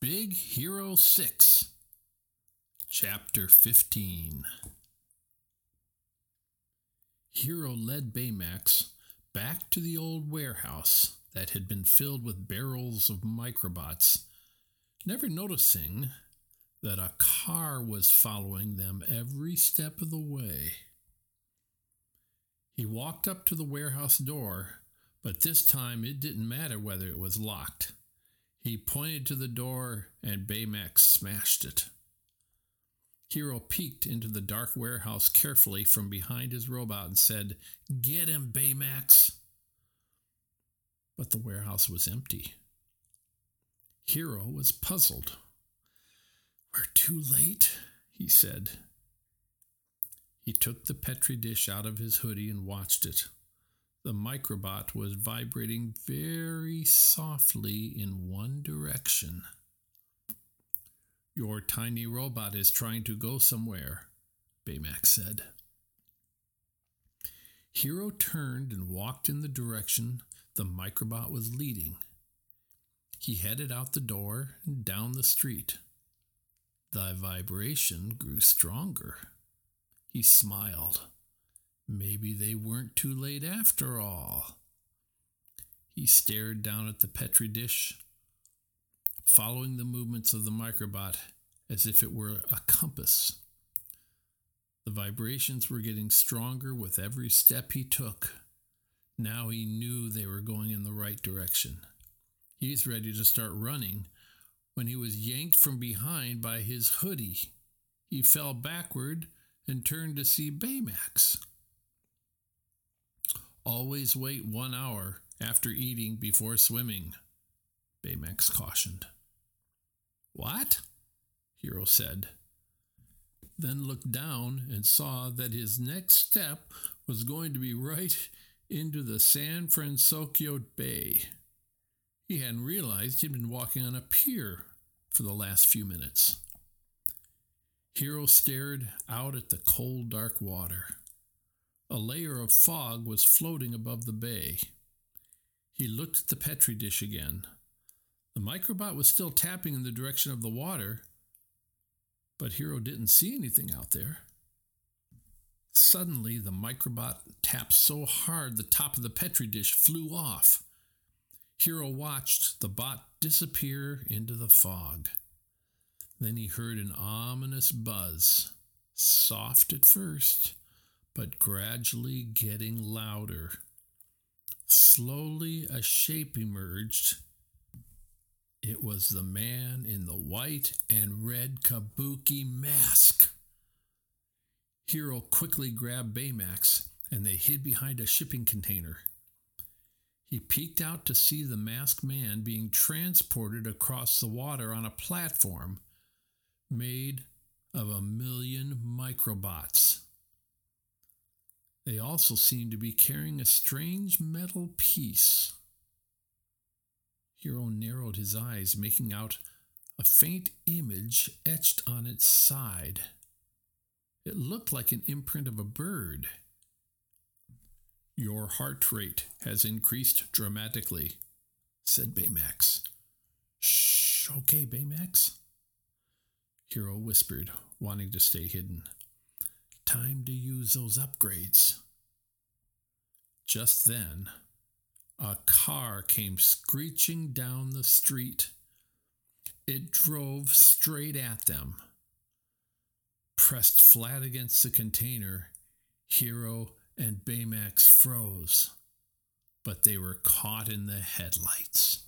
Big Hero 6, Chapter 15. Hiro led Baymax back to the old warehouse that had been filled with barrels of microbots, never noticing that a car was following them every step of the way. He walked up to the warehouse door, but this time it didn't matter whether it was locked. He pointed to the door and Baymax smashed it. Hiro peeked into the dark warehouse carefully from behind his robot and said, Get him, Baymax. But the warehouse was empty. Hiro was puzzled. We're too late, he said. He took the Petri dish out of his hoodie and watched it. The microbot was vibrating very softly in one direction. Your tiny robot is trying to go somewhere, Baymax said. Hiro turned and walked in the direction the microbot was leading. He headed out the door and down the street. The vibration grew stronger. He smiled. Maybe they weren't too late after all. He stared down at the Petri dish, following the movements of the microbot as if it were a compass. The vibrations were getting stronger with every step he took. Now he knew they were going in the right direction. He was ready to start running when he was yanked from behind by his hoodie. He fell backward and turned to see Baymax. Always wait one hour after eating before swimming, Baymax cautioned. What? Hiro said. Then looked down and saw that his next step was going to be right into the San Francisco Bay. He hadn't realized he'd been walking on a pier for the last few minutes. Hiro stared out at the cold, dark water. A layer of fog was floating above the bay. He looked at the Petri dish again. The microbot was still tapping in the direction of the water, but Hiro didn't see anything out there. Suddenly, the microbot tapped so hard the top of the Petri dish flew off. Hiro watched the bot disappear into the fog. Then he heard an ominous buzz, soft at first, but gradually getting louder. Slowly, a shape emerged. It was the man in the white and red kabuki mask. Hiro quickly grabbed Baymax and they hid behind a shipping container. He peeked out to see the masked man being transported across the water on a platform made of a million microbots. They also seemed to be carrying a strange metal piece. Hiro narrowed his eyes, making out a faint image etched on its side. It looked like an imprint of a bird. Your heart rate has increased dramatically, said Baymax. Shh, okay, Baymax. Hiro whispered, wanting to stay hidden. Time to use those upgrades. Just then, a car came screeching down the street. It drove straight at them. Pressed flat against the container, Hiro and Baymax froze, but they were caught in the headlights.